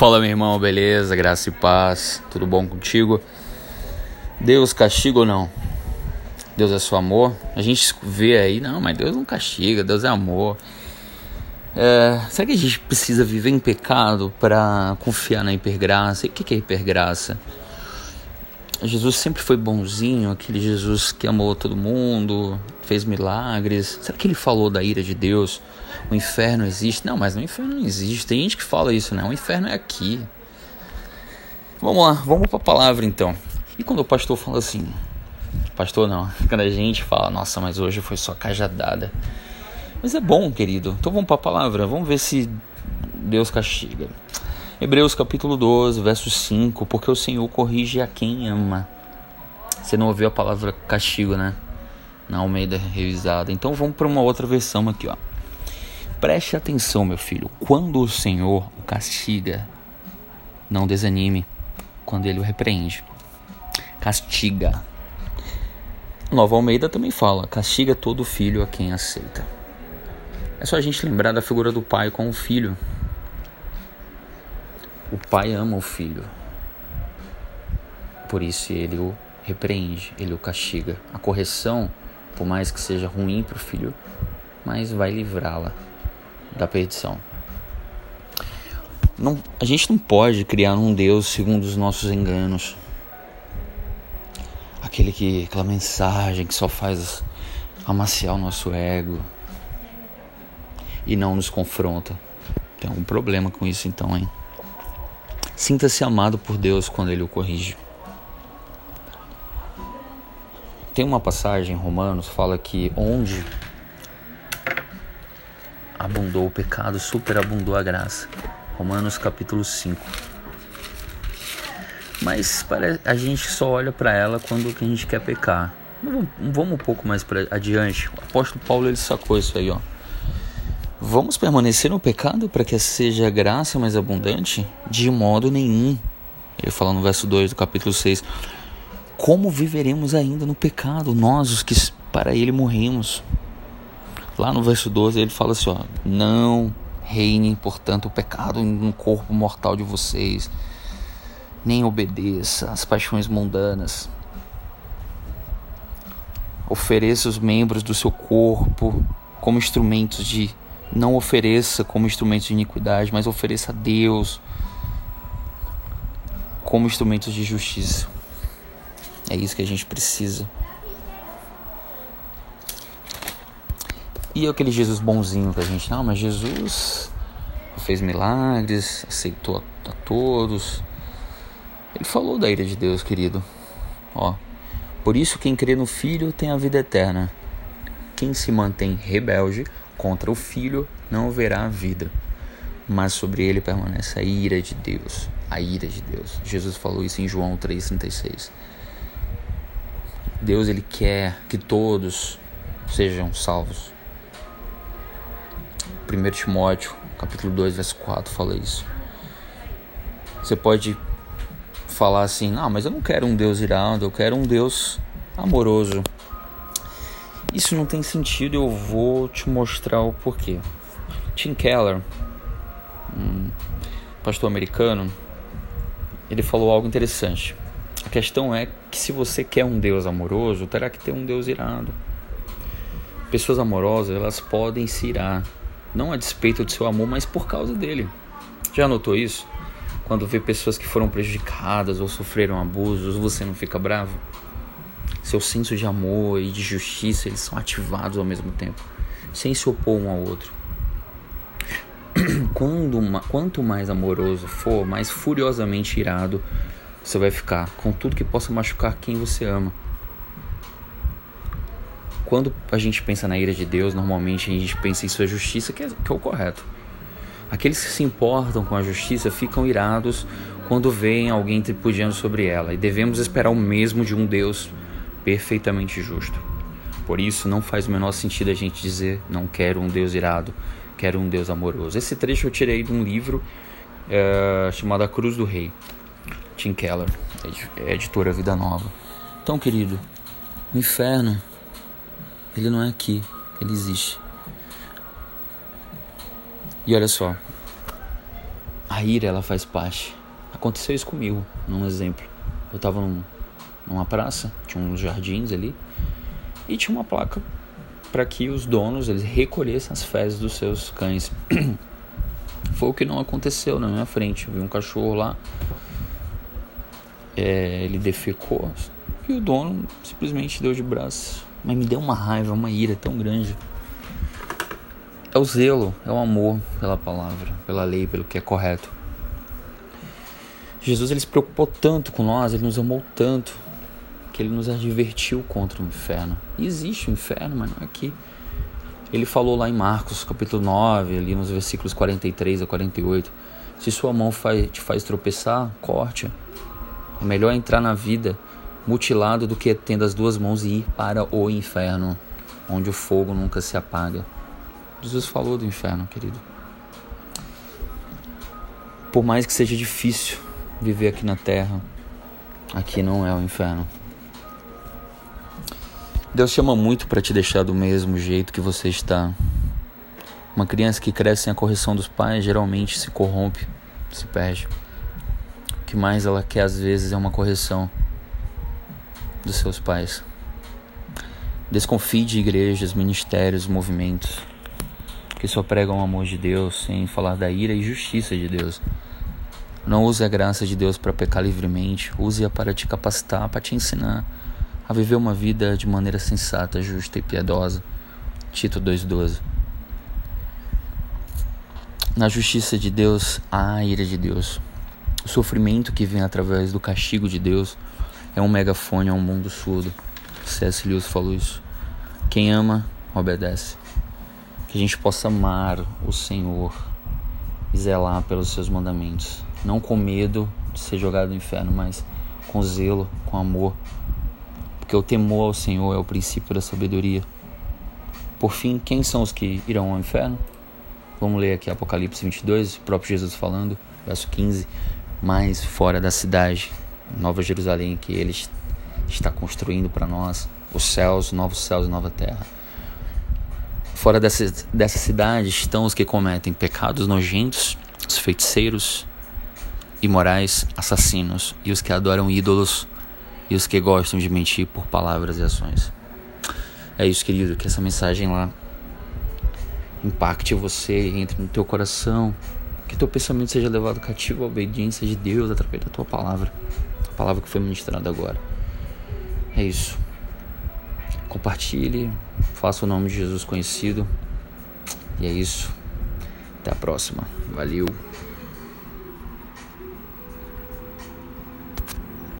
Fala, meu irmão, beleza? Graça e paz, tudo bom contigo? Deus castiga ou não? Deus é só amor? A gente vê aí, não, mas Deus não castiga, Deus é amor. É, será que a gente precisa viver em pecado para confiar na hipergraça? E o que é hipergraça? Jesus sempre foi bonzinho, aquele Jesus que amou todo mundo, fez milagres. Será que ele falou da ira de Deus? O inferno existe? Não, mas o inferno não existe. Tem gente que fala isso, né? O inferno é aqui. Vamos lá, vamos para a palavra então. E quando o pastor fala assim, pastor não, quando a gente fala, nossa, mas hoje foi só cajadada. Mas é bom, querido. Então vamos para a palavra, vamos ver se Deus castiga. Hebreus capítulo 12, verso 5, porque o Senhor corrige a quem ama. Você não ouviu a palavra castigo, né? Na Almeida revisada. Então vamos para uma outra versão aqui, ó. Preste atenção, meu filho. Quando o Senhor o castiga, não desanime quando ele o repreende. Castiga. Nova Almeida também fala: castiga todo filho a quem aceita. É só a gente lembrar da figura do pai com o filho. O pai ama o filho. Por isso ele o repreende, ele o castiga. A correção, por mais que seja ruim para o filho, mas vai livrá-la da perdição. Não, a gente não pode criar um Deus segundo os nossos enganos. Aquele que, aquela mensagem que só faz amaciar o nosso ego e não nos confronta. Tem algum problema com isso então, hein? Sinta-se amado por Deus quando ele o corrige. Tem uma passagem em Romanos fala que onde abundou o pecado, superabundou a graça. Romanos capítulo 5. Mas a gente só olha para ela quando a gente quer pecar. Vamos um pouco mais para adiante. O apóstolo Paulo ele sacou isso aí, ó. Vamos permanecer no pecado para que seja graça mais abundante? De modo nenhum. Ele fala no verso 2 do capítulo 6. Como viveremos ainda no pecado, nós os que para ele morremos? Lá no verso 12 ele fala assim: ó, Não reine, portanto, o pecado no corpo mortal de vocês, nem obedeça às paixões mundanas. Ofereça os membros do seu corpo como instrumentos de. Não ofereça como instrumentos de iniquidade, mas ofereça a Deus como instrumentos de justiça. É isso que a gente precisa. E aquele Jesus bonzinho que a gente, não, mas Jesus fez milagres, aceitou a, a todos. Ele falou da ira de Deus, querido. Ó, por isso quem crê no Filho tem a vida eterna. Quem se mantém rebelde contra o Filho não verá a vida, mas sobre ele permanece a ira de Deus. A ira de Deus. Jesus falou isso em João 3,36. Deus ele quer que todos sejam salvos. 1 Timóteo, capítulo 2, verso 4, fala isso. Você pode falar assim: "Ah, mas eu não quero um Deus irado, eu quero um Deus amoroso". Isso não tem sentido, eu vou te mostrar o porquê. Tim Keller, um pastor americano, ele falou algo interessante. A questão é que se você quer um Deus amoroso, terá que ter um Deus irado. Pessoas amorosas, elas podem se irar, não a despeito do seu amor, mas por causa dele. Já notou isso? Quando vê pessoas que foram prejudicadas ou sofreram abusos, você não fica bravo? Seu senso de amor e de justiça, eles são ativados ao mesmo tempo, sem se opor um ao outro. Quando, quanto mais amoroso for, mais furiosamente irado você vai ficar com tudo que possa machucar quem você ama quando a gente pensa na ira de Deus, normalmente a gente pensa em sua justiça, que é, que é o correto. Aqueles que se importam com a justiça ficam irados quando veem alguém tripudiando sobre ela, e devemos esperar o mesmo de um Deus perfeitamente justo. Por isso, não faz o menor sentido a gente dizer: não quero um Deus irado, quero um Deus amoroso. Esse trecho eu tirei de um livro é, chamado A Cruz do Rei, Tim Keller, editora Vida Nova. Então, querido, o inferno ele não é aqui, ele existe. E olha só, a ira ela faz parte. Aconteceu isso comigo, num exemplo. Eu estava num, numa praça, tinha uns jardins ali, e tinha uma placa para que os donos eles recolhessem as fezes dos seus cães. Foi o que não aconteceu na minha frente. Eu vi um cachorro lá, é, ele defecou e o dono simplesmente deu de braço. Mas me deu uma raiva, uma ira tão grande. É o zelo, é o amor pela palavra, pela lei, pelo que é correto. Jesus ele se preocupou tanto com nós, ele nos amou tanto, que ele nos advertiu contra o inferno. E existe o inferno, mas não é aqui. Ele falou lá em Marcos, capítulo 9, ali nos versículos 43 a 48. Se sua mão te faz tropeçar, corte. É melhor entrar na vida mutilado do que tendo as duas mãos e ir para o inferno, onde o fogo nunca se apaga. Jesus falou do inferno, querido. Por mais que seja difícil viver aqui na terra, aqui não é o inferno. Deus chama muito para te deixar do mesmo jeito que você está. Uma criança que cresce sem a correção dos pais geralmente se corrompe, se perde. O que mais ela quer às vezes é uma correção dos seus pais. Desconfie de igrejas, ministérios, movimentos que só pregam o amor de Deus sem falar da ira e justiça de Deus. Não use a graça de Deus para pecar livremente, use-a para te capacitar, para te ensinar a viver uma vida de maneira sensata, justa e piedosa. Tito 2,12. Na justiça de Deus há a ira de Deus. O sofrimento que vem através do castigo de Deus é um megafone a um mundo surdo. C.S. Lewis falou isso. Quem ama, obedece. Que a gente possa amar o Senhor e zelar pelos seus mandamentos. Não com medo de ser jogado no inferno, mas com zelo, com amor porque o temor ao Senhor é o princípio da sabedoria. Por fim, quem são os que irão ao inferno? Vamos ler aqui Apocalipse 22, o próprio Jesus falando, verso 15. Mas fora da cidade, Nova Jerusalém, que ele está construindo para nós, os céus, novos céus e nova terra. Fora dessa, dessa cidade estão os que cometem pecados nojentos, os feiticeiros, imorais, assassinos e os que adoram ídolos e os que gostam de mentir por palavras e ações. É isso, querido, que essa mensagem lá impacte você, entre no teu coração, que teu pensamento seja levado cativo à obediência de Deus através da tua palavra, a palavra que foi ministrada agora. É isso. Compartilhe, faça o nome de Jesus conhecido. E é isso. Até a próxima. Valeu.